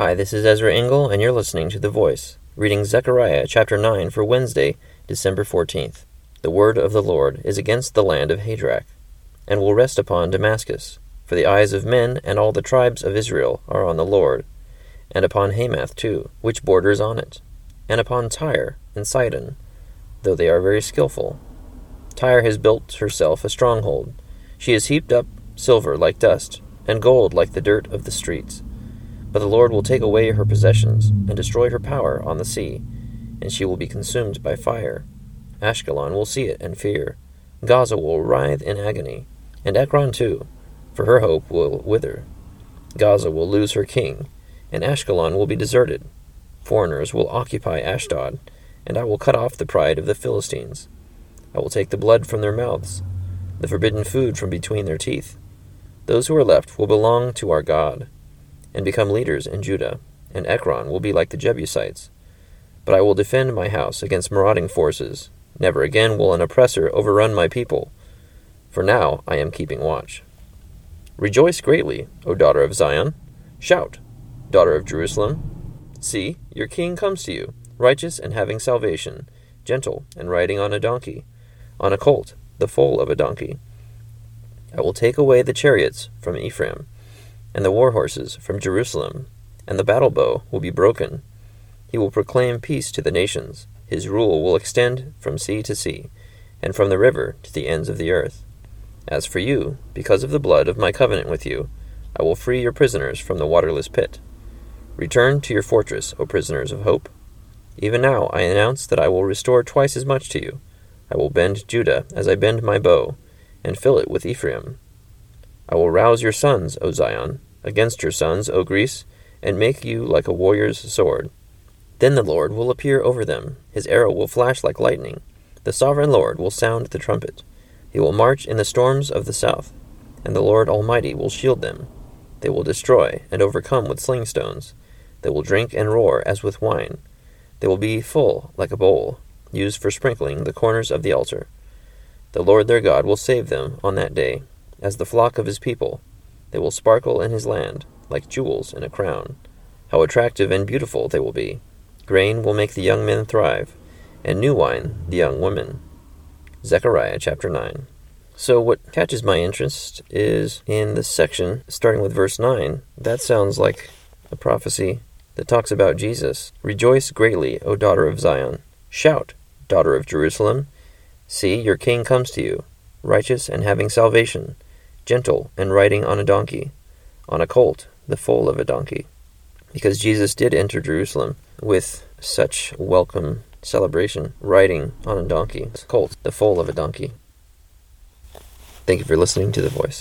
Hi, this is Ezra Engel, and you're listening to The Voice, reading Zechariah chapter 9 for Wednesday, December 14th. The word of the Lord is against the land of Hadrach, and will rest upon Damascus, for the eyes of men and all the tribes of Israel are on the Lord, and upon Hamath too, which borders on it, and upon Tyre and Sidon, though they are very skilful. Tyre has built herself a stronghold. She has heaped up silver like dust, and gold like the dirt of the streets. But the Lord will take away her possessions, and destroy her power on the sea, and she will be consumed by fire. Ashkelon will see it and fear. Gaza will writhe in agony, and Ekron too, for her hope will wither. Gaza will lose her king, and Ashkelon will be deserted. Foreigners will occupy Ashdod, and I will cut off the pride of the Philistines. I will take the blood from their mouths, the forbidden food from between their teeth. Those who are left will belong to our God and become leaders in Judah, and Ekron will be like the Jebusites. But I will defend my house against marauding forces. Never again will an oppressor overrun my people. For now I am keeping watch. Rejoice greatly, O daughter of Zion. Shout, daughter of Jerusalem. See, your king comes to you, righteous and having salvation, gentle and riding on a donkey, on a colt, the foal of a donkey. I will take away the chariots from Ephraim and the war horses from Jerusalem, and the battle bow will be broken. He will proclaim peace to the nations. His rule will extend from sea to sea, and from the river to the ends of the earth. As for you, because of the blood of my covenant with you, I will free your prisoners from the waterless pit. Return to your fortress, O prisoners of hope. Even now I announce that I will restore twice as much to you. I will bend Judah as I bend my bow, and fill it with Ephraim. I will rouse your sons, O Zion, against your sons, O Greece, and make you like a warrior's sword. Then the Lord will appear over them, his arrow will flash like lightning. The sovereign Lord will sound the trumpet. He will march in the storms of the south, and the Lord Almighty will shield them. They will destroy and overcome with sling stones. They will drink and roar as with wine. They will be full like a bowl, used for sprinkling the corners of the altar. The Lord their God will save them on that day as the flock of his people. They will sparkle in his land, like jewels in a crown. How attractive and beautiful they will be. Grain will make the young men thrive, and new wine the young women. Zechariah chapter 9. So, what catches my interest is in this section, starting with verse 9. That sounds like a prophecy that talks about Jesus. Rejoice greatly, O daughter of Zion. Shout, daughter of Jerusalem. See, your king comes to you, righteous and having salvation gentle, and riding on a donkey, on a colt, the foal of a donkey. Because Jesus did enter Jerusalem with such welcome celebration, riding on a donkey, colt, the foal of a donkey. Thank you for listening to The Voice.